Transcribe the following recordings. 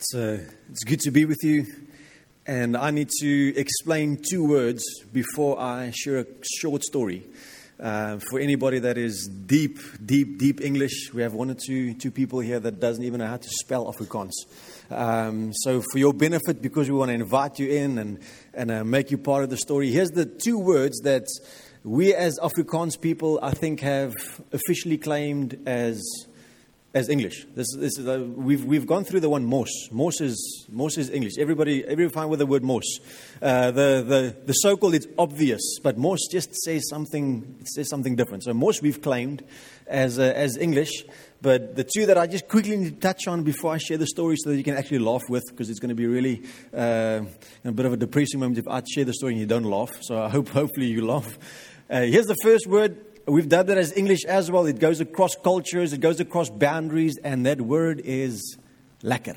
It's, uh, it's good to be with you. And I need to explain two words before I share a short story. Uh, for anybody that is deep, deep, deep English, we have one or two, two people here that doesn't even know how to spell Afrikaans. Um, so for your benefit, because we want to invite you in and, and uh, make you part of the story, here's the two words that we as Afrikaans people, I think, have officially claimed as as English. This, this is, uh, we've, we've gone through the one mos. Mos is, mos is English. Everybody, everybody fine with the word mos. Uh, the, the, the so-called, it's obvious, but mos just says something, it says something different. So mos we've claimed as, uh, as English, but the two that I just quickly need to touch on before I share the story so that you can actually laugh with, because it's going to be really uh, a bit of a depressing moment if I share the story and you don't laugh. So I hope, hopefully you laugh. Uh, here's the first word We've dubbed it as English as well. It goes across cultures, it goes across boundaries, and that word is lekker.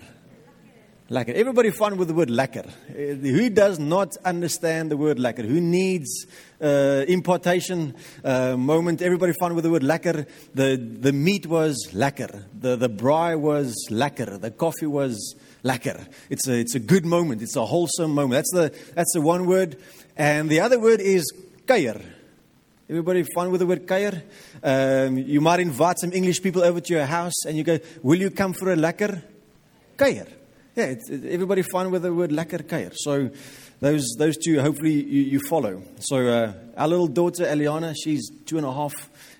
Lekker. Everybody fun with the word lekker. Uh, who does not understand the word lekker? Who needs uh, importation uh, moment? Everybody fun with the word lekker. The, the meat was lekker. The, the braai was lekker. The coffee was lekker. It's a, it's a good moment. It's a wholesome moment. That's the, that's the one word. And the other word is kuier. Everybody fun with the word kuier? Um, you might invite some English people over to your house and you go, Will you come for a lekker kuier? Yeah, it, everybody fun with the word lekker kuier. So those, those two, hopefully you, you follow. So uh, our little daughter, Eliana, she's two and a half,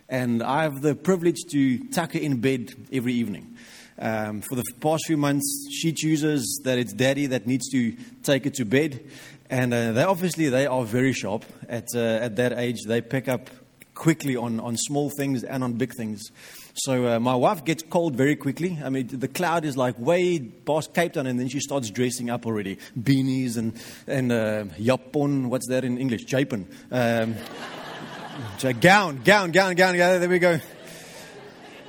and I have the privilege to tuck her in bed every evening. Um, for the past few months, she chooses that it's daddy that needs to take her to bed. And uh, they obviously they are very sharp at uh, at that age. They pick up quickly on on small things and on big things. So uh, my wife gets cold very quickly. I mean, the cloud is like way past Cape Town, and then she starts dressing up already, beanies and and uh, yapon. What's that in English? Japon. Um, gown, gown, gown, gown. Yeah, there we go.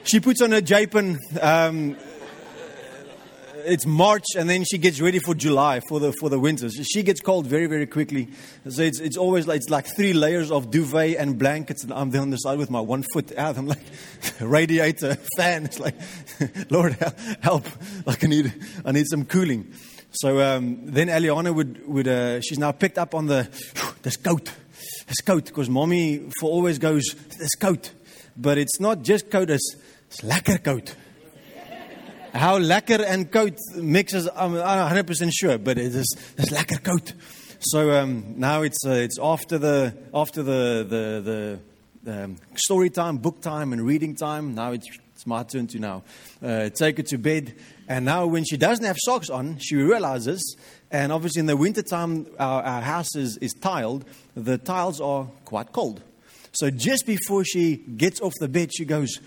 She puts on her japon. Um, it's March, and then she gets ready for July for the for the winter. She gets cold very very quickly. So it's it's always like it's like three layers of duvet and blankets, and I'm there on the side with my one foot out. I'm like radiator fan. It's like Lord help! Like I need I need some cooling. So um, then Eliana would would uh, she's now picked up on the this coat, this coat because mommy for always goes this coat, but it's not just coat. It's, it's coat how lekker and koud mixes, I'm not 100% sure, but it is it's lekker koud. So um, now it's, uh, it's after the, after the, the, the um, story time, book time, and reading time. Now it's, it's my turn to now uh, take her to bed. And now, when she doesn't have socks on, she realizes, and obviously in the wintertime, our, our house is, is tiled, the tiles are quite cold. So just before she gets off the bed, she goes,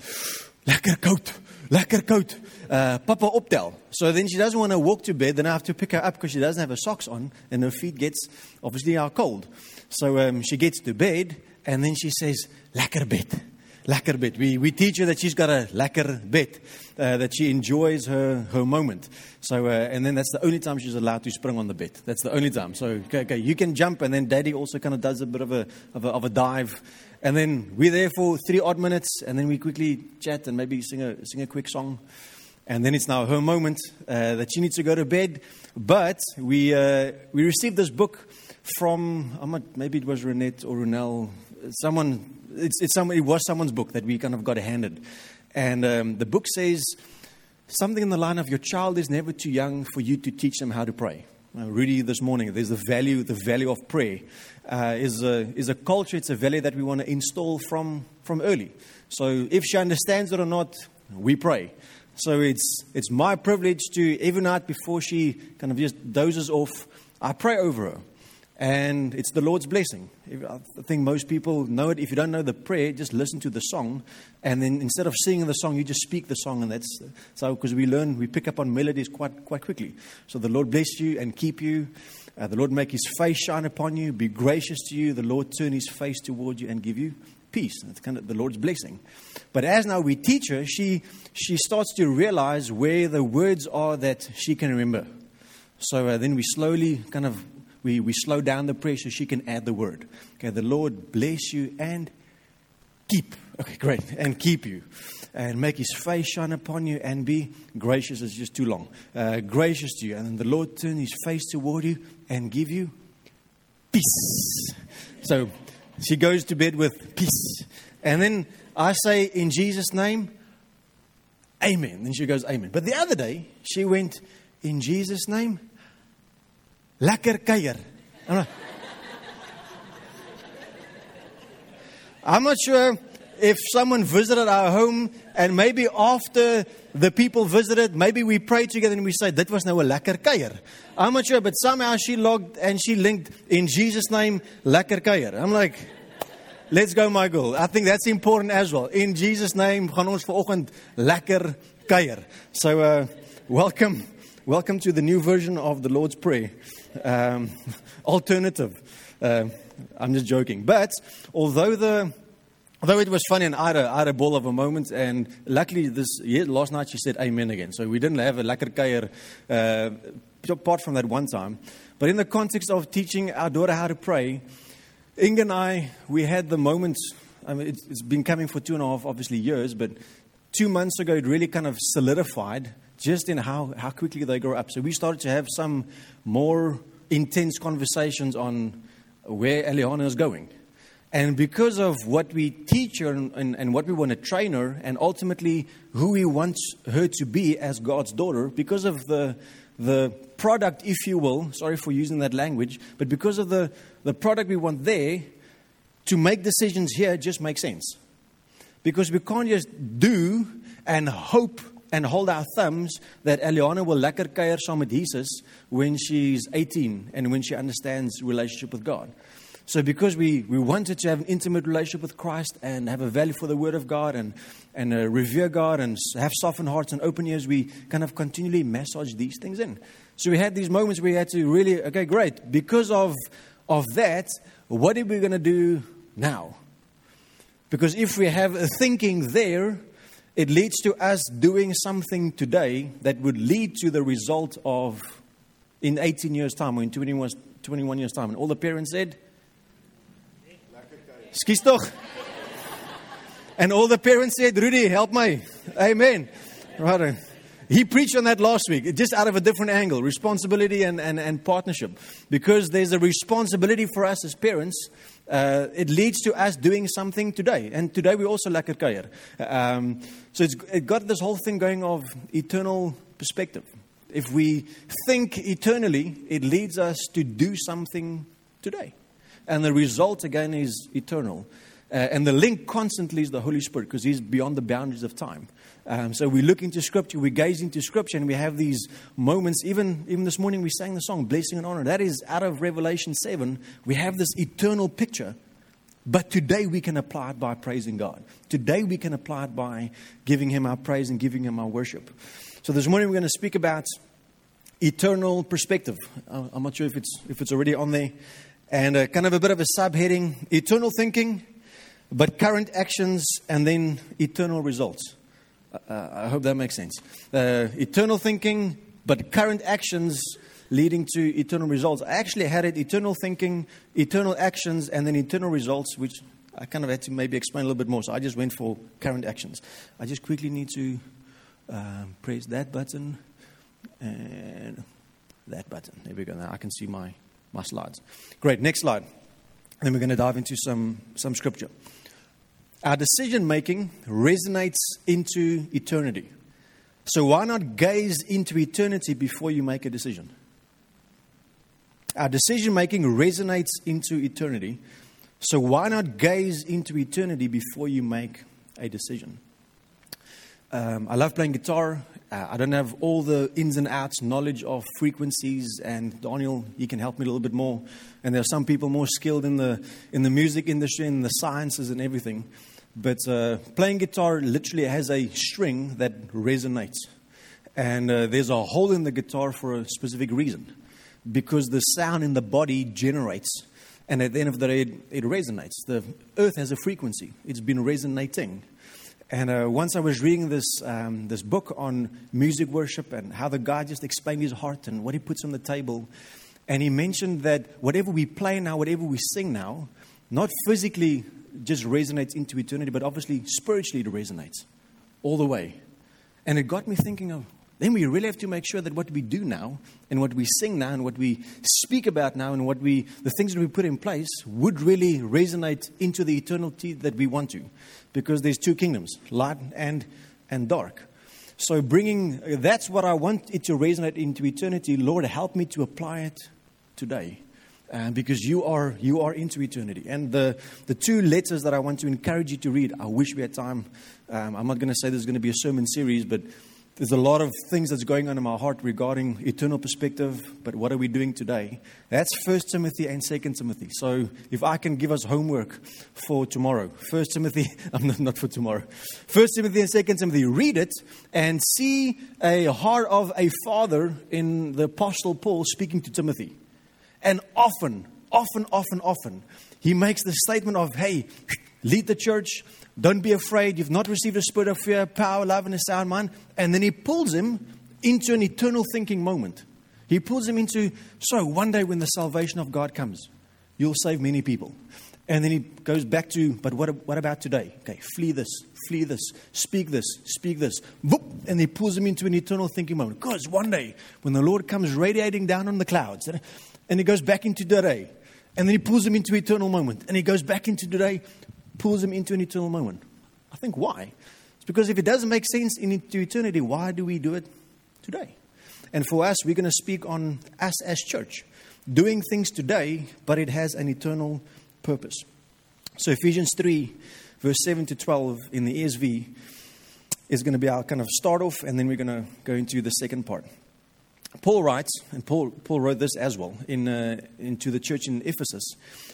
Lekker koud, lekker koud uh, Papa optel. So then she doesn't want to walk to bed. Then I have to pick her up because she doesn't have her socks on, and her feet gets obviously are cold. So um, she gets to bed, and then she says, "Lekker bed." Lekker bed. We, we teach her that she's got a lekker bed, uh, that she enjoys her, her moment. So, uh, and then that's the only time she's allowed to spring on the bed. That's the only time. So, okay, okay, you can jump, and then daddy also kind of does a bit of a, of a, of a dive. And then we're there for three odd minutes, and then we quickly chat and maybe sing a, sing a quick song. And then it's now her moment uh, that she needs to go to bed. But we, uh, we received this book from, not, maybe it was Renette or Runel, someone, it's, it's some, it was someone's book that we kind of got handed. And um, the book says something in the line of your child is never too young for you to teach them how to pray. Uh, Rudy, this morning, there's the value, the value of prayer uh, is, a, is a culture, it's a value that we want to install from, from early. So if she understands it or not, we pray. So it's, it's my privilege to, every night before she kind of just dozes off, I pray over her. And it's the Lord's blessing. I think most people know it. If you don't know the prayer, just listen to the song. And then instead of singing the song, you just speak the song. And that's so because we learn, we pick up on melodies quite, quite quickly. So the Lord bless you and keep you. Uh, the Lord make his face shine upon you, be gracious to you. The Lord turn his face toward you and give you peace. That's kind of the Lord's blessing. But as now we teach her, she, she starts to realize where the words are that she can remember. So uh, then we slowly kind of, we, we slow down the prayer so she can add the word. Okay, the Lord bless you and keep. Okay, great. And keep you. And make his face shine upon you and be gracious. It's just too long. Uh, gracious to you. And then the Lord turn his face toward you and give you peace. So she goes to bed with peace. And then I say, in Jesus' name, Amen. Then she goes, Amen. But the other day, she went, in Jesus' name, lekker kuier. I'm not sure if someone visited our home and maybe after the people visited, maybe we prayed together and we said, that was now a lekker kuier. I'm not sure, but somehow she logged and she linked in Jesus' name, lekker kuier. I'm like, let's go my Michael. I think that's important as well. In Jesus' name, gaan ons vanoggend lekker kuier. So, uh, welcome, welcome to the new version of the Lord's Prayer. Um, alternative. Uh, I'm just joking. But although the Although it was funny, and I had, a, I had a ball of a moment, and luckily this yeah, last night she said amen again. So we didn't have a lekker kuier uh, apart from that one time. But in the context of teaching our daughter how to pray, Inge and I, we had the moment, I mean, it's, it's been coming for two and a half, obviously, years, but two months ago it really kind of solidified just in how, how quickly they grow up. So we started to have some more intense conversations on where Eliana is going. And because of what we teach her and, and, what we want to train her, and ultimately who we want her to be as God's daughter, because of the, the product, if you will, sorry for using that language, but because of the, the product we want there, to make decisions here just makes sense. Because we can't just do and hope and hold our thumbs that Eliana will lekker kuier saam met Jesus when she's 18 and when she understands relationship with God. So, because we, we wanted to have an intimate relationship with Christ and have a value for the Word of God and, and uh, revere God and have softened hearts and open ears, we kind of continually massage these things in. So, we had these moments where we had to really, okay, great. Because of, of that, what are we going to do now? Because if we have a thinking there, it leads to us doing something today that would lead to the result of in 18 years' time or in 21, 21 years' time. And all the parents said, Skies? And all the parents said, Rudy, help me. Amen. Right. He preached on that last week, just out of a different angle responsibility and, and, and partnership. Because there's a responsibility for us as parents. Uh, it leads to us doing something today. And today we also like it. Um, so it's it got this whole thing going of eternal perspective. If we think eternally, it leads us to do something today. And the result, again, is eternal. Uh, and the link constantly is the Holy Spirit because He's beyond the boundaries of time. Um, so we look into Scripture, we gaze into Scripture, and we have these moments. Even, even this morning, we sang the song, Blessing and Honor. That is out of Revelation 7. We have this eternal picture. But today we can apply it by praising God. Today we can apply it by giving Him our praise and giving Him our worship. So this morning we're going to speak about eternal perspective. I'm not sure if it's, if it's already on there. And uh, kind of a bit of a subheading eternal thinking, but current actions, and then eternal results. Uh, uh, I hope that makes sense. Uh, eternal thinking, but current actions leading to eternal results. I actually had it eternal thinking, eternal actions, and then eternal results, which I kind of had to maybe explain a little bit more. So I just went for current actions. I just quickly need to um, press that button and that button. There we go. Now I can see my my slides. Great, next slide. Then we're going to dive into some, some scripture. Our decision making resonates into eternity. So why not gaze into eternity before you make a decision? Our decision making resonates into eternity. So why not gaze into eternity before you make a decision? Um, I love playing guitar. Uh, I don't have all the ins and outs knowledge of frequencies, and Daniel, you can help me a little bit more. And there are some people more skilled in the in the music industry, in the sciences, and everything. But uh, playing guitar literally has a string that resonates, and uh, there's a hole in the guitar for a specific reason, because the sound in the body generates, and at the end of the day, it, it resonates. The earth has a frequency; it's been resonating. And uh, once I was reading this, um, this book on music worship and how the guy just explained his heart and what he puts on the table. And he mentioned that whatever we play now, whatever we sing now, not physically just resonates into eternity, but obviously spiritually it resonates all the way. And it got me thinking of then we really have to make sure that what we do now and what we sing now and what we speak about now and what we the things that we put in place would really resonate into the eternity that we want to because there's two kingdoms light and and dark so bringing that's what i want it to resonate into eternity lord help me to apply it today uh, because you are you are into eternity. And the the two letters that I want to encourage you to read. I wish we had time. Um, I'm not going to say there's going to be a sermon series, but there's a lot of things that's going on in my heart regarding eternal perspective, but what are we doing today? That's First Timothy and Second Timothy. So if I can give us homework for tomorrow, First Timothy, I'm not, not for tomorrow. First Timothy and Second Timothy, read it and see a heart of a father in the Apostle Paul speaking to Timothy. And often, often, often, often, he makes the statement of, hey, lead the church, don't be afraid. You've not received a spirit of fear, power, love, and a sound mind. And then he pulls him into an eternal thinking moment. He pulls him into, so one day when the salvation of God comes, you'll save many people. And then he goes back to, but what, what about today? Okay, flee this, flee this, speak this, speak this. And he pulls him into an eternal thinking moment. Because one day, when the Lord comes radiating down on the clouds, and he goes back into today, and then he pulls him into eternal moment, and he goes back into today, pulls him into an eternal moment. I think why? It's because if it doesn't make sense into eternity, why do we do it today? And for us, we're going to speak on us as church, doing things today, but it has an eternal purpose. So Ephesians 3, verse 7 to 12 in the ESV is going to be our kind of start off, and then we're going to go into the second part. Paul writes, and Paul, Paul wrote this as well in, uh, into the church in Ephesus.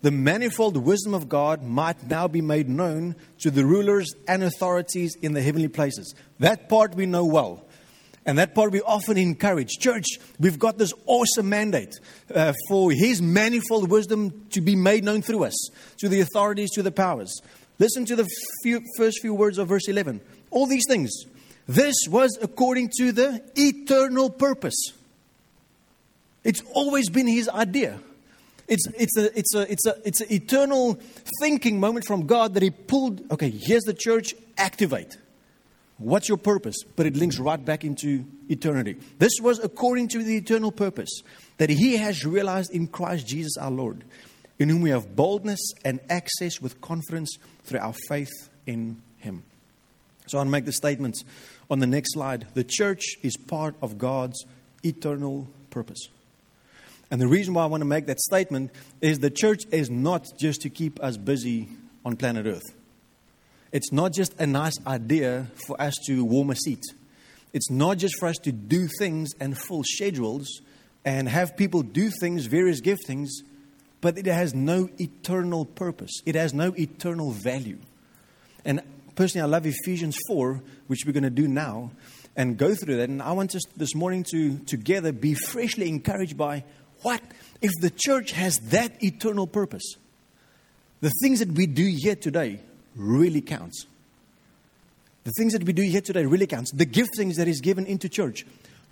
the manifold wisdom of God might now be made known to the rulers and authorities in the heavenly places. That part we know well. And that part we often encourage. Church, we've got this awesome mandate uh, for His manifold wisdom to be made known through us, to the authorities, to the powers. Listen to the few, first few words of verse 11. All these things. This was according to the eternal purpose. It's always been His idea. It's, it's, a, it's, a, it's, a, it's an eternal thinking moment from God that He pulled. Okay, here's the church, activate. What's your purpose? But it links right back into eternity. This was according to the eternal purpose that He has realized in Christ Jesus our Lord, in whom we have boldness and access with confidence through our faith in Him. So I'll make the statement on the next slide. The church is part of God's eternal purpose. And the reason why I want to make that statement is the church is not just to keep us busy on planet Earth. It's not just a nice idea for us to warm a seat. It's not just for us to do things and full schedules and have people do things, various giftings, but it has no eternal purpose. It has no eternal value. And personally, I love Ephesians 4, which we're going to do now, and go through that. And I want us this morning to together be freshly encouraged by what if the church has that eternal purpose? The things that we do here today really counts. The things that we do here today really counts. The giftings that is given into church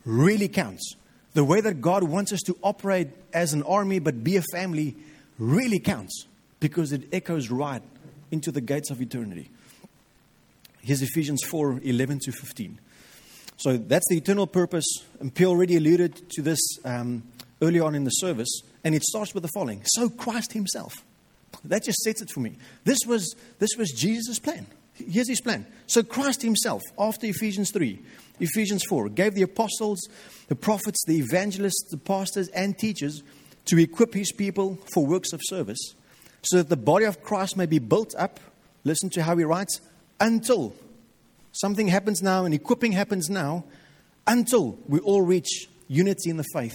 really counts. The way that God wants us to operate as an army but be a family really counts because it echoes right into the gates of eternity. Here's Ephesians 4 11 to 15. So that's the eternal purpose. And P already alluded to this um, earlier on in the service, and it starts with the following So Christ Himself. That just sets it for me. This was, this was Jesus' plan. Here's his plan. So Christ himself, after Ephesians 3, Ephesians 4, gave the apostles, the prophets, the evangelists, the pastors, and teachers to equip his people for works of service, so that the body of Christ may be built up. Listen to how he writes until something happens now and equipping happens now, until we all reach unity in the faith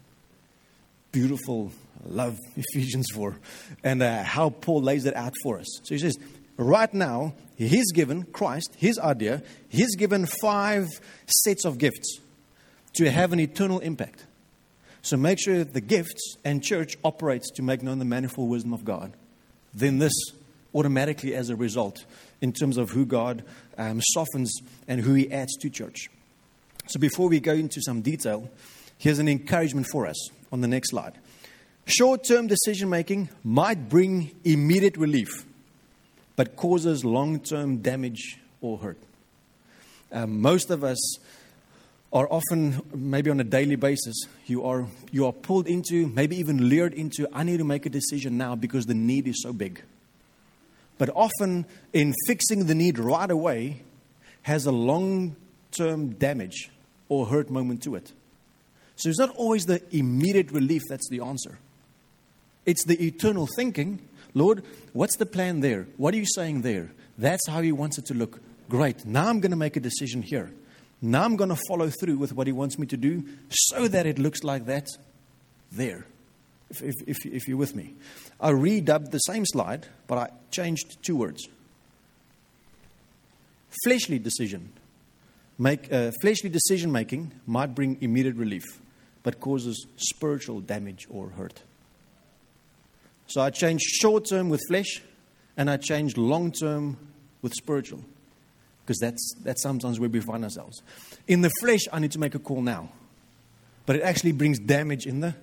Beautiful love Ephesians 4 and uh, how Paul lays that out for us. So he says, right now, he's given Christ, his idea, he's given five sets of gifts to have an eternal impact. So make sure the gifts and church operates to make known the manifold wisdom of God. Then this automatically, as a result, in terms of who God um, softens and who He adds to church. So before we go into some detail, here's an encouragement for us on the next slide. Short term decision making might bring immediate relief, but causes long term damage or hurt. Um, most of us are often, maybe on a daily basis, you are, you are pulled into, maybe even lured into, I need to make a decision now because the need is so big. But often, in fixing the need right away, has a long term damage or hurt moment to it. So it's not always the immediate relief that's the answer. It's the eternal thinking. Lord, what's the plan there? What are you saying there? That's how He wants it to look. Great. Now I'm going to make a decision here. Now I'm going to follow through with what He wants me to do so that it looks like that there. If, if, if, if you're with me, I redubbed the same slide, but I changed two words. Fleshly decision. Make, uh, fleshly decision making might bring immediate relief, but causes spiritual damage or hurt. So I change short term with flesh, and I change long term with spiritual. Because that's, that's sometimes where we find ourselves. In the flesh, I need to make a call now. But it actually brings damage in the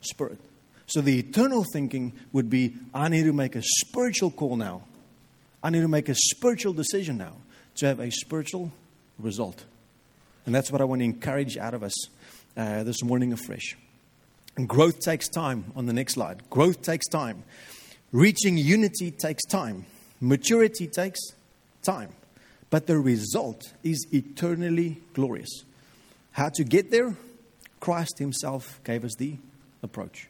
spirit. So the eternal thinking would be I need to make a spiritual call now. I need to make a spiritual decision now to have a spiritual result. And that's what I want to encourage out of us uh, this morning afresh. And growth takes time on the next slide. Growth takes time. Reaching unity takes time. Maturity takes time. But the result is eternally glorious. How to get there? Christ Himself gave us the approach.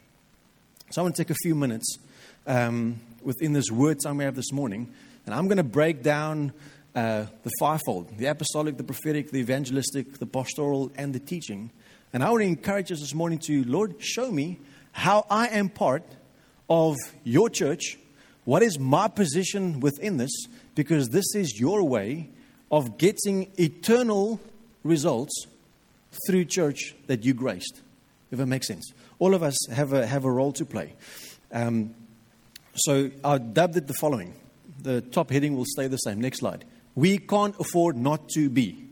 So I want to take a few minutes um, within this word time we have this morning, and I'm going to break down uh, the fivefold the apostolic, the prophetic, the evangelistic, the pastoral, and the teaching and I want to encourage us this morning to, Lord, show me how I am part of your church. What is my position within this? Because this is your way of getting eternal results through church that you graced, if it makes sense. All of us have a, have a role to play. Um, so I dubbed it the following. The top heading will stay the same. Next slide. We can't afford not to be.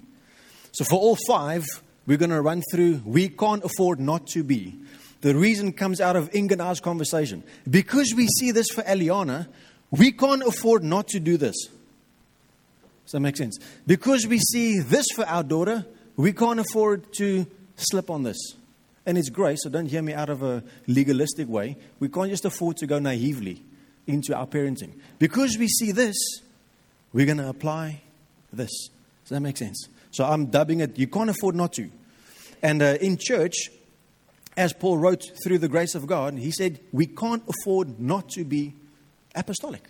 So for all five, we're going to run through we can't afford not to be. The reason comes out of Inga and I's conversation. Because we see this for Eliana, we can't afford not to do this. Does that make sense? Because we see this for our daughter, we can't afford to slip on this. And it's grace, so don't hear me out of a legalistic way. We can't just afford to go naively into our parenting. Because we see this, we're going to apply this. Does that make sense? So I'm dubbing it, you can't afford not to. And uh, in church, as Paul wrote through the grace of God, he said, We can't afford not to be apostolic.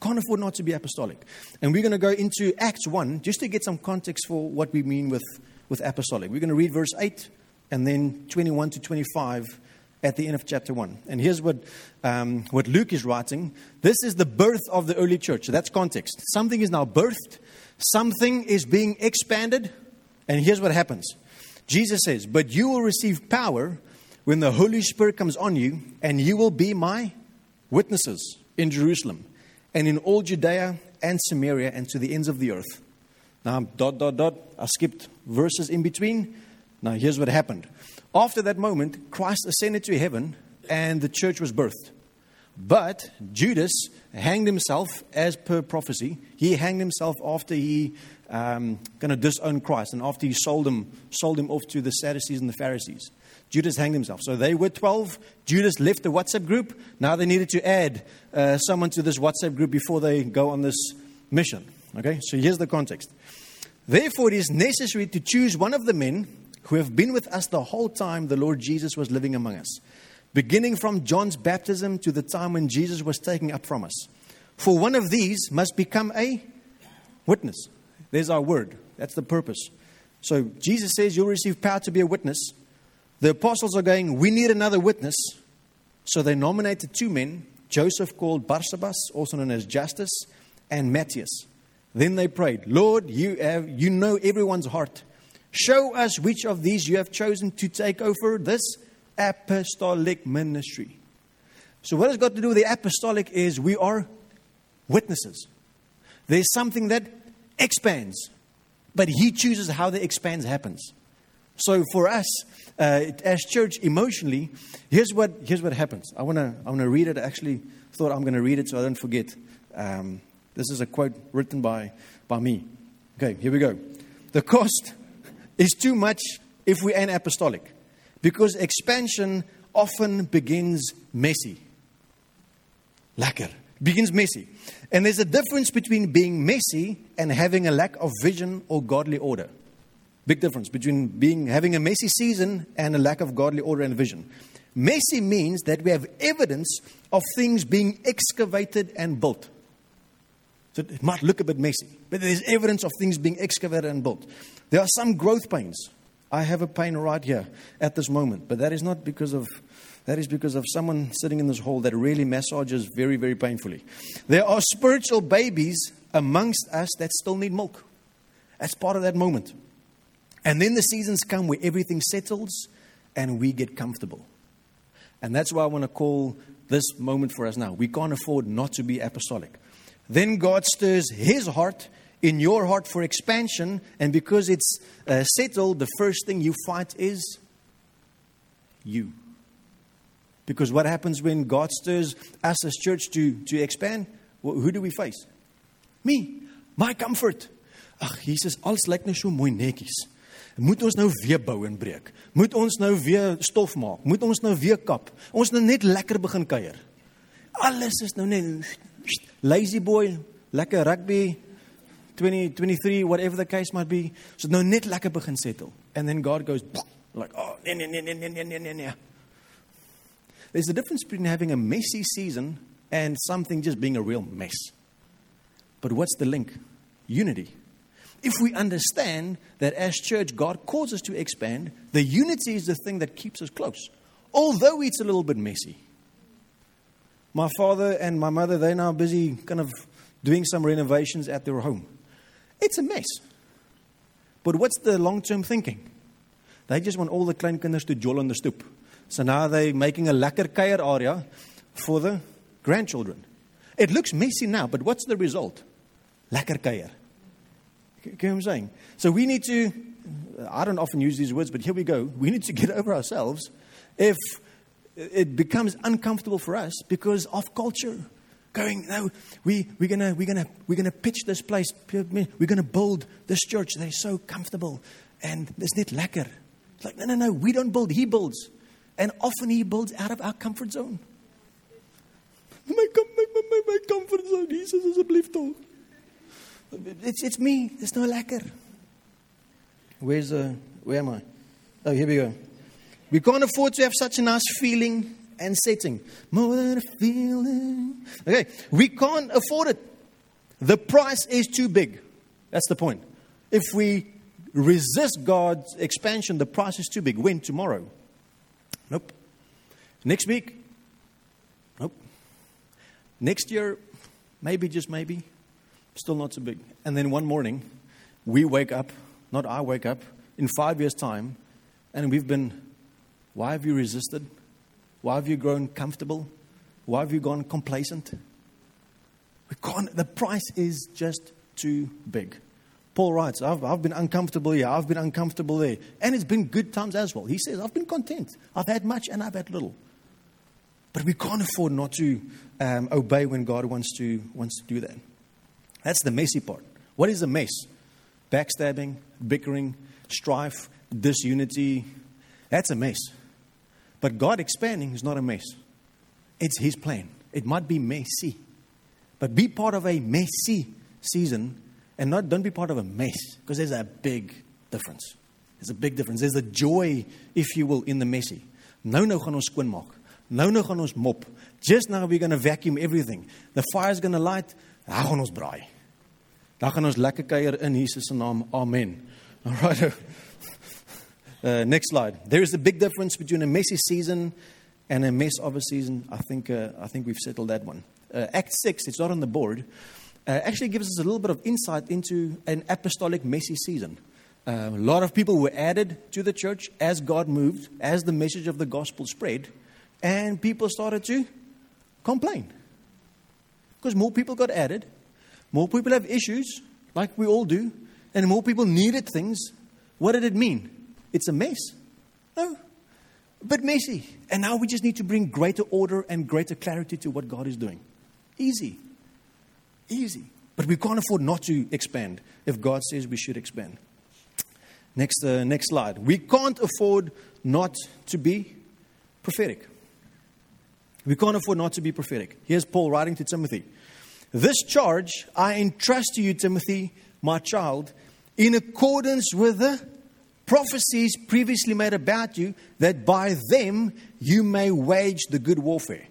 Can't afford not to be apostolic. And we're going to go into Acts 1 just to get some context for what we mean with, with apostolic. We're going to read verse 8 and then 21 to 25 at the end of chapter 1. And here's what, um, what Luke is writing this is the birth of the early church. So that's context. Something is now birthed, something is being expanded, and here's what happens Jesus says, But you will receive power when the Holy Spirit comes on you, and you will be my witnesses in Jerusalem and in all Judea and Samaria and to the ends of the earth. Now, dot, dot, dot. I skipped verses in between. Now, here's what happened. After that moment, Christ ascended to heaven and the church was birthed. But Judas hanged himself as per prophecy. He hanged himself after he um, going to disown Christ and after he sold him, sold him off to the Sadducees and the Pharisees. Judas hanged himself. So they were 12. Judas left the WhatsApp group. Now they needed to add uh, someone to this WhatsApp group before they go on this mission. Okay, so here's the context. Therefore, it is necessary to choose one of the men who have been with us the whole time the Lord Jesus was living among us, beginning from John's baptism to the time when Jesus was taken up from us. For one of these must become a witness. There's our word. That's the purpose. So Jesus says you'll receive power to be a witness. The apostles are going, We need another witness. So they nominated two men Joseph called Barsabbas, also known as Justus, and Matthias. Then they prayed, Lord, you, have, you know everyone's heart. Show us which of these you have chosen to take over this apostolic ministry. So, what has got to do with the apostolic is we are witnesses. There's something that expands, but He chooses how the expands happens. So, for us, uh, as church, emotionally, here's what, here's what happens. I want to I wanna read it. I actually thought I'm going to read it so I don't forget. Um, this is a quote written by, by me. Okay, here we go. The cost is too much if we ain't apostolic because expansion often begins messy. Lekker. Begins messy. And there's a difference between being messy and having a lack of vision or godly order. Big difference between being having a messy season and a lack of godly order and vision. Messy means that we have evidence of things being excavated and built. So it might look a bit messy, but there's evidence of things being excavated and built. There are some growth pains. I have a pain right here at this moment, but that is not because of that is because of someone sitting in this hall that really massages very, very painfully. There are spiritual babies amongst us that still need milk. That's part of that moment. And then the seasons come where everything settles and we get comfortable. And that's why I want to call this moment for us now. We can't afford not to be apostolic. Then God stirs his heart in your heart for expansion, and because it's uh, settled, the first thing you fight is you. Because what happens when God stirs us as church to, to expand? Well, who do we face? Me, my comfort. Ag Jesus, alles lyk nou so mooi netjies. Moet ons nou weer bou en breek? Moet ons nou weer stof maak? Moet ons nou weer kap? Ons nou net lekker begin kuier. Alles is nou net lazy boy, lekker rugby 20 23 whatever the case might be. So nou net lekker begin settle. And then God goes like, "Oh, nee nee nee nee nee nee nee." There's a difference between having a messy season and something just being a real mess. But what's the link? Unity. If we understand that as church, God calls us to expand, the unity is the thing that keeps us close, although it's a little bit messy. My father and my mother, they're now busy kind of doing some renovations at their home. It's a mess. But what's the long term thinking? They just want all the kleinkinders to jol on the stoop. So now they're making a lekker kuier area for the grandchildren. It looks messy now, but what's the result? Lekker kuier. You know what I'm saying? So we need to, I don't often use these words, but here we go. We need to get over ourselves if it becomes uncomfortable for us because of culture. Going, no, we, we're going we're gonna, we're gonna pitch this place. We're going to build this church. They're so comfortable. And it's not lekker. It's like, no, no, no, we don't build. He builds. And often he builds out of our comfort zone. My, my, my, my comfort zone. Jesus asseblief toch. It's, it's me. There's no lekker. Where's, uh, where am I? Oh, here we go. We can't afford to have such a nice feeling and setting. More than a feeling. Okay, we can't afford it. The price is too big. That's the point. If we resist God's expansion, the price is too big. When? Tomorrow. Nope. Next week? Nope. Next year? Maybe, just maybe. Still not so big. And then one morning, we wake up, not I wake up, in five years' time, and we've been, why have you resisted? Why have you grown comfortable? Why have you gone complacent? We can't, the price is just too big. Paul writes, I've, I've been uncomfortable here, I've been uncomfortable there. And it's been good times as well. He says, I've been content. I've had much and I've had little. But we can't afford not to um, obey when God wants to, wants to do that. That's the messy part. What is a mess? Backstabbing, bickering, strife, disunity. That's a mess. But God expanding is not a mess. It's His plan. It might be messy. But be part of a messy season and not, don't be part of a mess, because there's a big difference. There's a big difference. There's a joy, if you will, in the messy. Nou nou gaan ons skoonmaak. Nou nou gaan ons mop. Just now we're going to vacuum everything. The fire's going to light. Daar gaan ons braai. Daar gaan ons lekker kuier in Jesus se naam. Amen. All right. Uh, next slide. There is a big difference between a messy season and a mess of a season. I think, uh, I think we've settled that one. Uh, Act 6, it's not on the board, uh, actually gives us a little bit of insight into an apostolic messy season. Uh, a lot of people were added to the church as God moved, as the message of the gospel spread, and people started to complain. Because more people got added, more people have issues, like we all do, and more people needed things. What did it mean? It's a mess. No, but messy. And now we just need to bring greater order and greater clarity to what God is doing. Easy. Easy. But we can't afford not to expand if God says we should expand. Next, uh, next slide. We can't afford not to be prophetic. We can't afford not to be prophetic. Here's Paul writing to Timothy This charge I entrust to you, Timothy, my child, in accordance with the prophecies previously made about you, that by them you may wage the good warfare,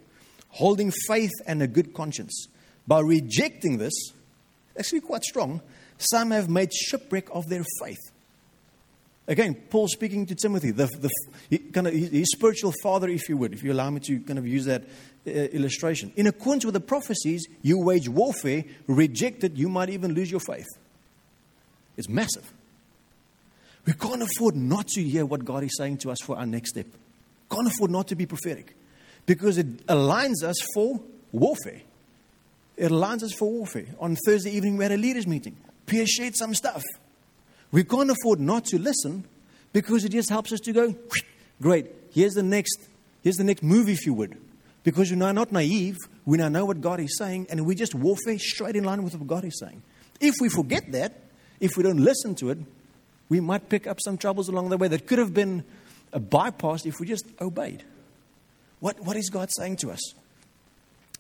holding faith and a good conscience. By rejecting this, actually quite strong, some have made shipwreck of their faith. Again, Paul speaking to Timothy, the, the, kind of his spiritual father, if you would, if you allow me to kind of use that uh, illustration. In accordance with the prophecies, you wage warfare, reject it, you might even lose your faith. It's massive. We can't afford not to hear what God is saying to us for our next step. Can't afford not to be prophetic because it aligns us for warfare. It aligns us for warfare. On Thursday evening, we had a leaders' meeting. Pierre shared some stuff. We can't afford not to listen because it just helps us to go, great, here's the next, here's the next move, if you would. Because we're not naive, we now know what God is saying, and we just warfare straight in line with what God is saying. If we forget that, if we don't listen to it, we might pick up some troubles along the way that could have been a bypass if we just obeyed. What, what is God saying to us?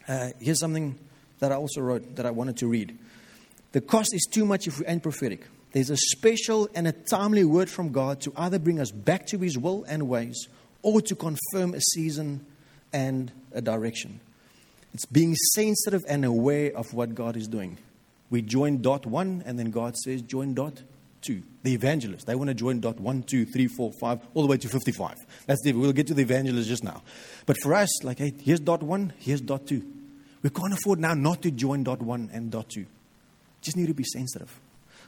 Uh, here's something that I also wrote that I wanted to read. The cost is too much if we ain't prophetic. There's a special and a timely word from God to either bring us back to His will and ways or to confirm a season and a direction. It's being sensitive and aware of what God is doing. We join dot one, and then God says, join dot two. The evangelists, they want to join dot one, two, three, four, five, all the way to 55. That's the, we'll get to the evangelists just now. But for us, like, hey, here's dot one, here's dot two. We can't afford now not to join dot one and dot two. Just need to be sensitive.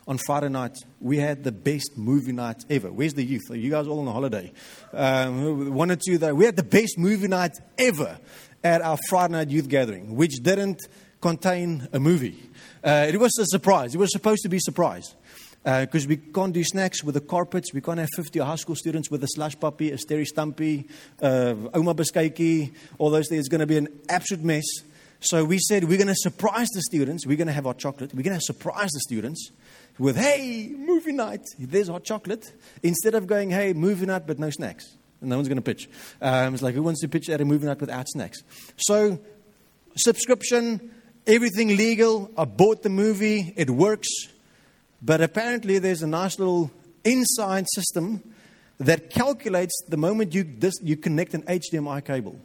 On Friday night, we had the best movie night ever. Where's the youth? Are you guys all on a holiday? Um, one or two there. We had the best movie night ever at our Friday night youth gathering, which didn't contain a movie. Uh, it was a surprise. It was supposed to be a surprise because uh, we can't do snacks with the carpets. We can't have 50 high school students with a Slush Puppie, a Steri Stumpie, uh, oma all those things. It's going to be an absolute mess. So we said we're going to surprise the students. We're going to have our chocolate. We're going to surprise the students with, hey, movie night. There's hot chocolate. Instead of going, hey, movie night, but no snacks. And no one's going to pitch. Um, it's like, who wants to pitch at a movie night without snacks? So, subscription, everything legal. I bought the movie. It works. But apparently, there's a nice little inside system that calculates the moment you, you connect an HDMI cable.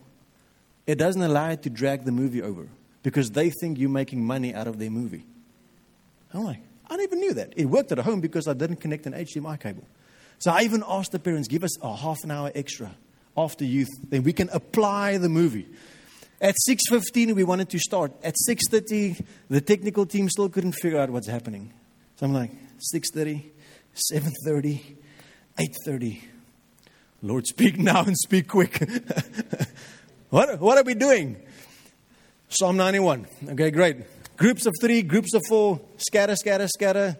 It doesn't allow it to drag the movie over because they think you're making money out of their movie. I'm like, I never knew that. It worked at home because I didn't connect an HDMI cable. So I even asked the parents, give us a half an hour extra after youth, then we can apply the movie. At 6.15, we wanted to start. At 6.30, the technical team still couldn't figure out what's happening. So I'm like, 6.30, 7.30, 8.30. Lord, speak now and speak quick. what, what are we doing? Psalm 91. Okay, great. Groups of three, groups of four, scatter, scatter, scatter.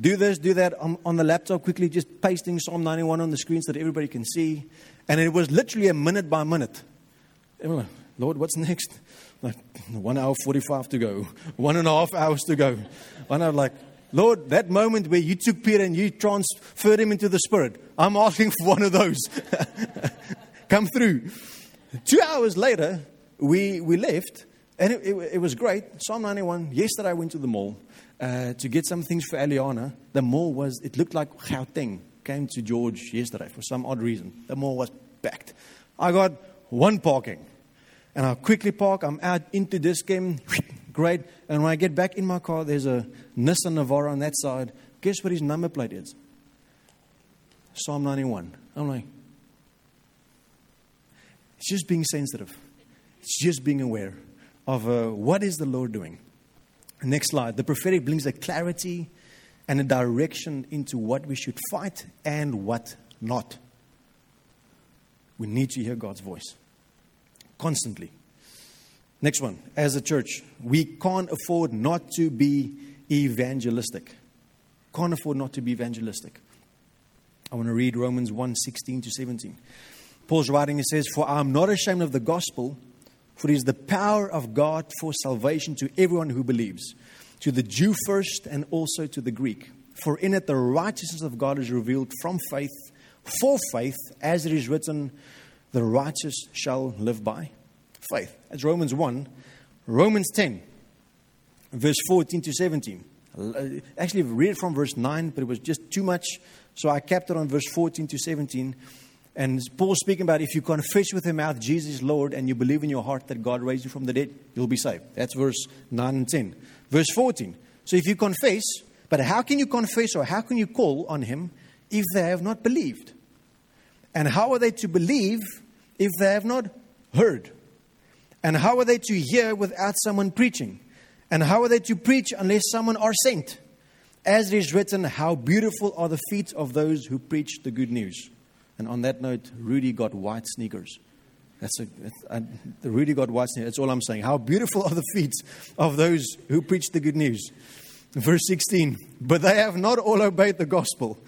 Do this, do that on, on the laptop quickly, just pasting Psalm 91 on the screen so that everybody can see. And it was literally a minute by minute. Like, Lord, what's next? Like, one hour 45 to go, one and a half hours to go. One hour, like, Lord, that moment where you took Peter and you transferred him into the Spirit, I'm asking for one of those. Come through. Two hours later, we, we left, And it, it, it was great. Psalm 91. Yesterday I went to the mall uh, to get some things for Eliana. The mall was, it looked like Gauteng. Came to George yesterday for some odd reason. The mall was packed. I got one parking. And I quickly park. I'm out into this game. Great. And when I get back in my car, there's a Nissan Navara on that side. Guess what his number plate is? Psalm 91. I'm like, it's just being sensitive. It's just being aware of uh, what is the Lord doing. Next slide. The prophetic brings a clarity and a direction into what we should fight and what not. We need to hear God's voice constantly. Next one. As a church, we can't afford not to be evangelistic. Can't afford not to be evangelistic. I want to read Romans 1 16 to 17. Paul's writing, he says, For I am not ashamed of the gospel, for it is the power of God for salvation to everyone who believes, to the Jew first and also to the Greek. For in it the righteousness of God is revealed from faith for faith, as it is written, the righteous shall live by faith. That's Romans 1. Romans 10, verse 14 to 17. Uh, actually, I've read from verse 9, but it was just too much. So I kept it on verse 14 to 17. And Paul speaking about if you confess with your mouth Jesus is Lord and you believe in your heart that God raised you from the dead, you'll be saved. That's verse 9 and 10. Verse 14. So if you confess, but how can you confess or how can you call on him if they have not believed? And how are they to believe if they have not heard? And how are they to hear without someone preaching? And how are they to preach unless someone are sent? As it is written, how beautiful are the feet of those who preach the good news. And on that note, Rudy got white sneakers. That's a, that's, Rudy got white sneakers. That's all I'm saying. How beautiful are the feet of those who preach the good news. Verse 16, but they have not all obeyed the gospel.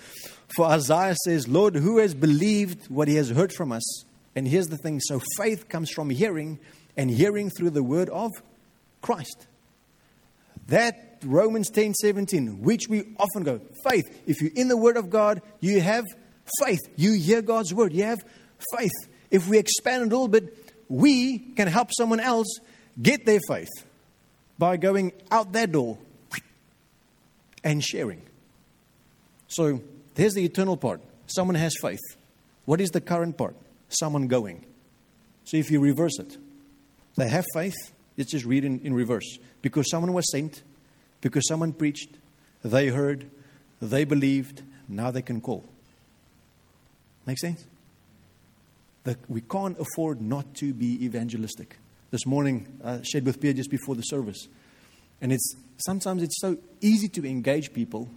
For Isaiah says, Lord, who has believed what he has heard from us? And here's the thing so faith comes from hearing, and hearing through the word of Christ. That Romans 10 17, which we often go, faith. If you're in the word of God, you have faith. You hear God's word, you have faith. If we expand a little bit, we can help someone else get their faith by going out that door and sharing. So there's the eternal part. Someone has faith. What is the current part? Someone going. So if you reverse it, they have faith. Let's just read in, in reverse. Because someone was sent, because someone preached, they heard, they believed, now they can call. Make sense? That we can't afford not to be evangelistic. This morning, I shared with Pierre just before the service. And it's sometimes it's so easy to engage people,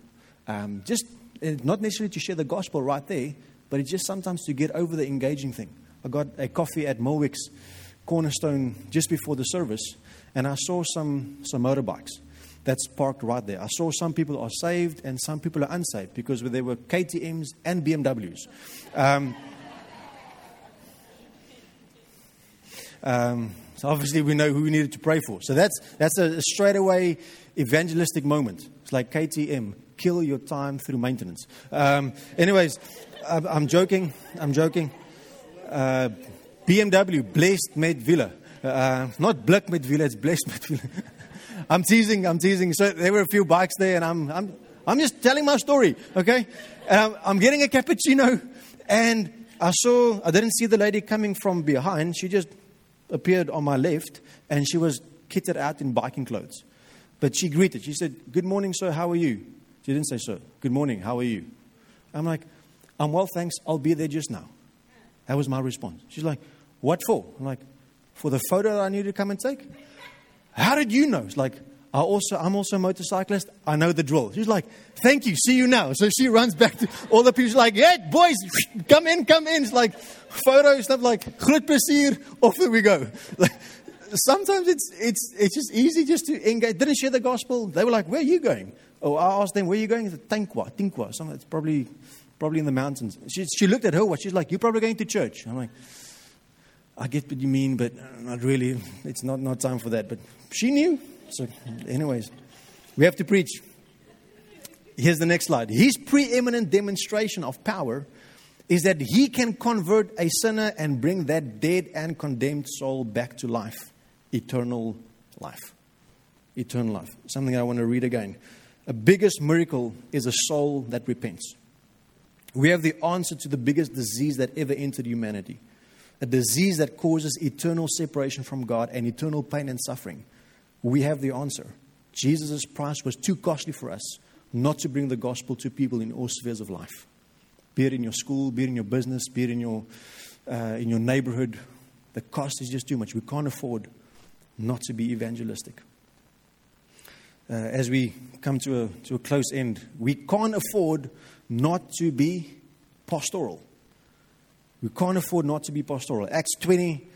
um, just not necessarily to share the gospel right there, but it's just sometimes to get over the engaging thing. I got a coffee at Mulwick's Cornerstone just before the service, and I saw some, some motorbikes that's parked right there. I saw some people are saved and some people are unsaved because there were KTMs and BMWs. Um, um, so obviously we know who we needed to pray for. So that's, that's a, straightaway evangelistic moment. It's like KTM, kill your time through maintenance. Um, anyways, I'm, joking. I'm joking. Uh, BMW, blessed met Villa. Uh, not black met Villa, it's blessed met Villa. I'm teasing, I'm teasing. So there were a few bikes there, and I'm, I'm, I'm just telling my story, okay? And I'm, I'm getting a cappuccino, and I saw, I didn't see the lady coming from behind. She just appeared on my left, and she was kitted out in biking clothes. But she greeted. She said, Good morning, sir. How are you? She didn't say, Sir. Good morning. How are you? I'm like, I'm well, thanks. I'll be there just now. That was my response. She's like, What for? I'm like, For the photo that I need to come and take? How did you know? It's like, I also, I'm also a motorcyclist. I know the drill. She's like, thank you. See you now. So she runs back to all the people. She's like, hey, boys, come in, come in. It's like photo stuff like, groot plezier. Off we go. Like, sometimes it's, it's, it's just easy just to engage. Didn't share the gospel. They were like, where are you going? Oh, I asked them, where are you going? Said, Tankwa, Tinkwa. Something, it's probably, probably in the mountains. She, she looked at her watch. She's like, you're probably going to church. I'm like, I get what you mean, but not really. It's not, not time for that. But she knew. So, anyways, we have to preach. Here's the next slide. His preeminent demonstration of power is that he can convert a sinner and bring that dead and condemned soul back to life, eternal life. Eternal life. Something I want to read again. A biggest miracle is a soul that repents. We have the answer to the biggest disease that ever entered humanity a disease that causes eternal separation from God and eternal pain and suffering. We have the answer. Jesus' price was too costly for us not to bring the gospel to people in all spheres of life. Be it in your school, be it in your business, be it in your, uh, in your neighborhood. The cost is just too much. We can't afford not to be evangelistic. Uh, as we come to a, to a close end, we can't afford not to be pastoral. We can't afford not to be pastoral. Acts 20,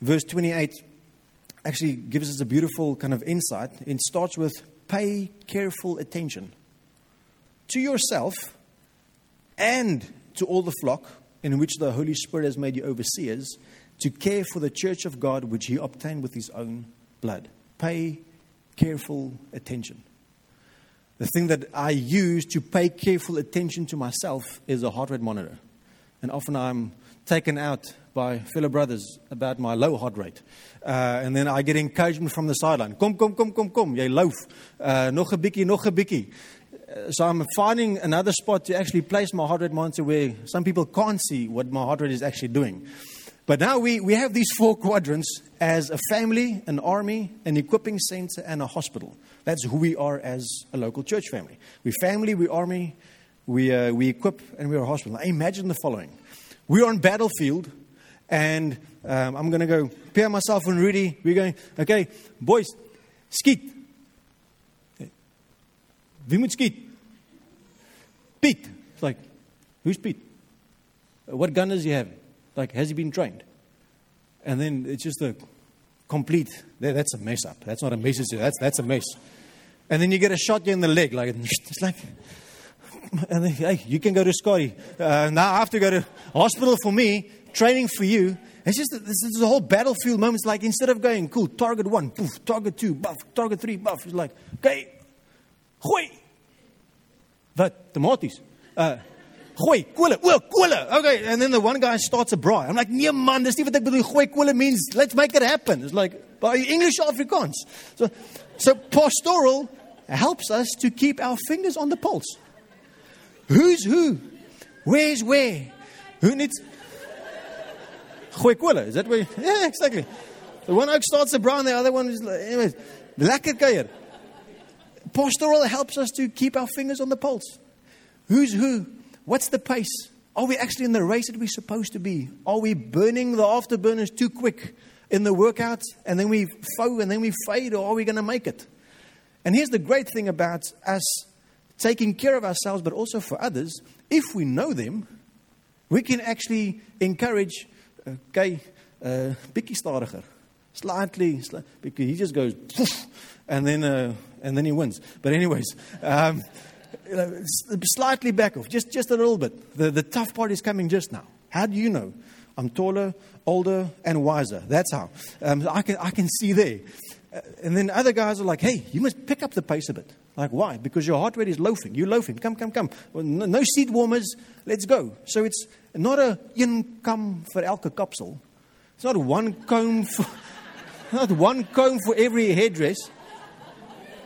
verse 28, actually gives us a beautiful kind of insight. It starts with pay careful attention to yourself and to all the flock in which the Holy Spirit has made you overseers to care for the church of God which he obtained with his own blood. Pay careful attention. The thing that I use to pay careful attention to myself is a heart rate monitor. And often I'm taken out by fellow brothers about my low heart rate. Uh, and then I get encouragement from the sideline. Kom, kom, kom, kom, kom. Jy loaf. Uh, nog 'n bietjie, nog 'n. Uh, so I'm finding another spot to actually place my heart rate monitor where some people can't see what my heart rate is actually doing. But now we, we have these four quadrants as a family, an army, an equipping center, and a hospital. That's who we are as a local church family. We family, we army, we, uh, we equip, and we are a hospital. Now imagine the following. We're on battlefield, and um, I'm going to go pair myself and Rudy. We're going, okay, boys, skiet. Wie moet skiet? Piet. It's like, who's Pete? What gun does he have? Like, has he been trained? And then it's just a complete, that's a mess up. That's not a mess, that's, that's a mess. And then you get a shot in the leg, like, it's like, and hey, you can go to Scotty. Uh, now I have to go to hospital for me, training for you. It's just, this is a whole battlefield moment. It's like, instead of going, cool, target one, poof, target two, buff, target three, buff, it's like, okay, gooi. Wat? Tomaties. Uh, Gooi, oh, koole. Okay, and then the one guy starts a braai. I'm like, nee man, dis nie wat ek bedoel. Gooi means let's make it happen. It's like, by English Afrikaans. So, so pastoral helps us to keep our fingers on the pulse. Who's who? Where's where? Who needs... Koole, is that where... Yeah, exactly. The one oak starts a brown, the other one is... Anyways, lekker kuier. Pastoral helps us to keep our fingers on the pulse. Who's who? What's the pace? Are we actually in the race that we're supposed to be? Are we burning the afterburners too quick in the workout and then we foe and then we fade, or are we going to make it? And here's the great thing about us taking care of ourselves, but also for others. If we know them, we can actually encourage, okay, uh, stadiger, slightly, sli- because he just goes, and then, uh, and then he wins. But anyways, um, you know, slightly back off, just, just a little bit. The, the tough part is coming just now. How do you know? I'm taller, older, and wiser. That's how. Um, I, can, I can see there. Uh, and then other guys are like, hey, you must pick up the pace a bit. Like, why? Because your heart rate is loafing. You're loafing. Come, come, come. Well, no, no seat warmers. Let's go. So it's not a income for elke kapsel. It's not one comb for, not one comb for every headdress.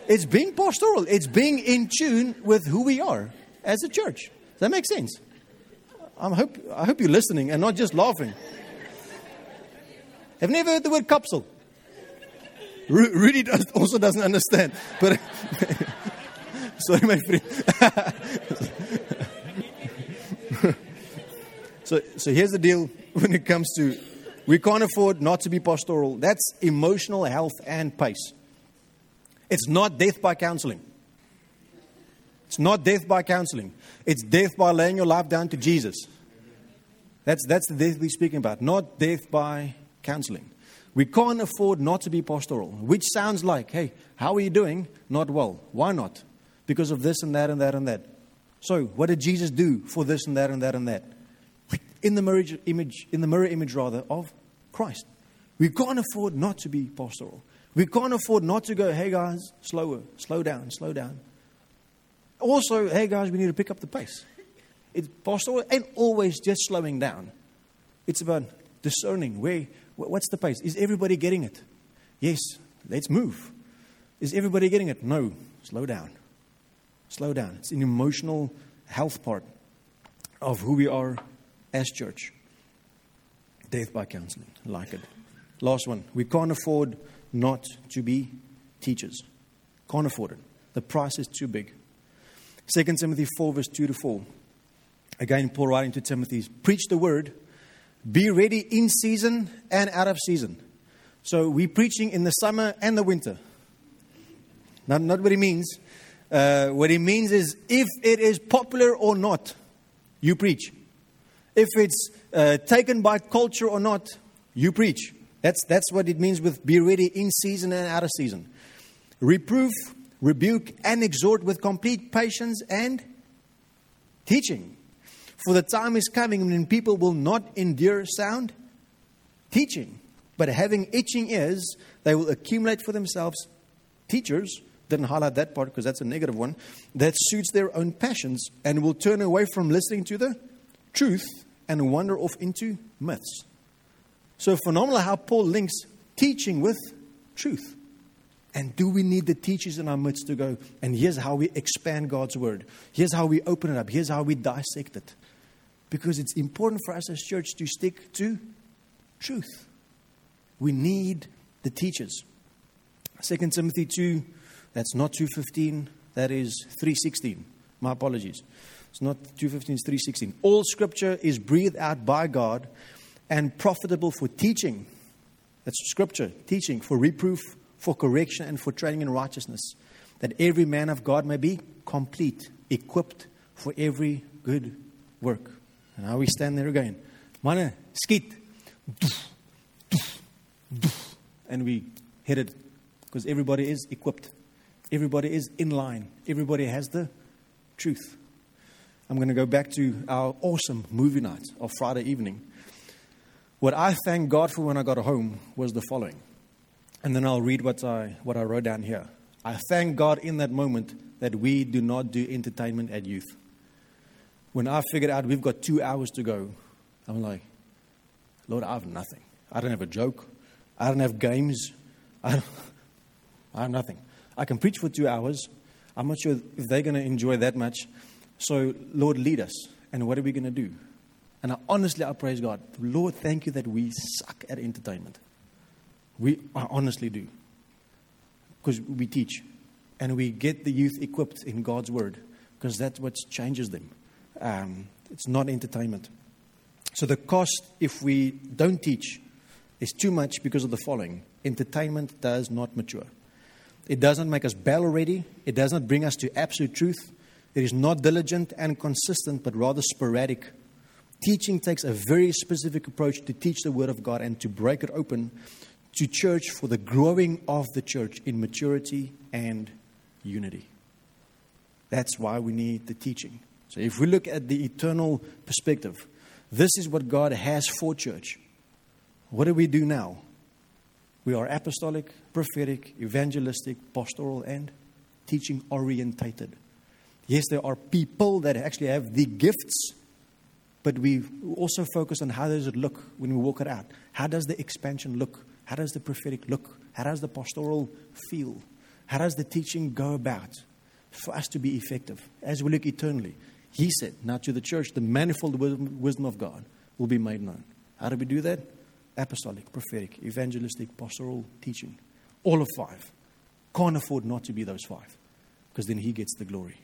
It's being pastoral. It's being in tune with who we are as a church. Does that make sense? I hope, I hope you're listening and not just laughing. Have never heard the word capsule? Ru- Rudy does, also doesn't understand. But sorry, my friend. so, so here's the deal when it comes to we can't afford not to be pastoral. That's emotional health and pace. It's not death by counseling. It's not death by counseling. It's death by laying your life down to Jesus. That's, that's the death we're speaking about, not death by counseling. We can't afford not to be pastoral, which sounds like, hey, how are you doing? Not well. Why not? Because of this and that and that and that. So, what did Jesus do for this and that and that and that? In the mirror image, in the mirror image rather of Christ. We can't afford not to be pastoral. We can't afford not to go, hey guys, slower, slow down, slow down. Also, hey guys, we need to pick up the pace. It's pastoral ain't always just slowing down. It's about discerning where what's the pace? Is everybody getting it? Yes. Let's move. Is everybody getting it? No. Slow down. Slow down. It's an emotional health part of who we are as church. Death by counseling. Like it. Last one. We can't afford not to be teachers. Can't afford it. The price is too big. 2 Timothy 4, verse 2 to 4. Again, Paul writing to Timothy, preach the word, be ready in season and out of season. So we're preaching in the summer and the winter. Not, not what he means. Uh, what he means is if it is popular or not, you preach. If it's uh, taken by culture or not, you preach. That's, that's what it means with be ready in season and out of season. Reproof, rebuke, and exhort with complete patience and teaching. For the time is coming when people will not endure sound teaching, but having itching ears, they will accumulate for themselves teachers. Didn't highlight that part because that's a negative one. That suits their own passions and will turn away from listening to the truth and wander off into myths. So, phenomenal how Paul links teaching with truth. And do we need the teachers in our midst to go, and here's how we expand God's word? Here's how we open it up. Here's how we dissect it. Because it's important for us as church to stick to truth. We need the teachers. 2 Timothy 2, that's not 2.15, that is 3.16. My apologies. It's not 2.15, it's 3.16. All scripture is breathed out by God and profitable for teaching. That's scripture, teaching, for reproof, for correction, and for training in righteousness, that every man of God may be complete, equipped for every good work. And now we stand there again. Manne, skiet. And we hit it because everybody is equipped. Everybody is in line. Everybody has the truth. I'm going to go back to our awesome movie night of Friday evening. What I thank God for when I got home was the following. And then I'll read what I, what I wrote down here. I thank God in that moment that we do not do entertainment at youth. When I figured out we've got two hours to go, I'm like, Lord, I have nothing. I don't have a joke. I don't have games. I, don't, I have nothing. I can preach for two hours. I'm not sure if they're going to enjoy that much. So, Lord, lead us. And what are we going to do? And I, honestly, I praise God. Lord, thank you that we suck at entertainment. We I honestly do. Because we teach and we get the youth equipped in God's word because that's what changes them. Um, it's not entertainment. So the cost if we don't teach is too much because of the following entertainment does not mature. It doesn't make us battle ready, it does not bring us to absolute truth. It is not diligent and consistent, but rather sporadic. Teaching takes a very specific approach to teach the Word of God and to break it open to church for the growing of the church in maturity and unity. That's why we need the teaching. So, if we look at the eternal perspective, this is what God has for church. What do we do now? We are apostolic, prophetic, evangelistic, pastoral, and teaching orientated. Yes, there are people that actually have the gifts, but we also focus on how does it look when we walk it out? How does the expansion look? How does the prophetic look? How does the pastoral feel? How does the teaching go about for us to be effective as we look eternally? He said, not to the church, the manifold wisdom of God will be made known. How do we do that? Apostolic, prophetic, evangelistic, pastoral teaching. All of five. Can't afford not to be those five because then He gets the glory.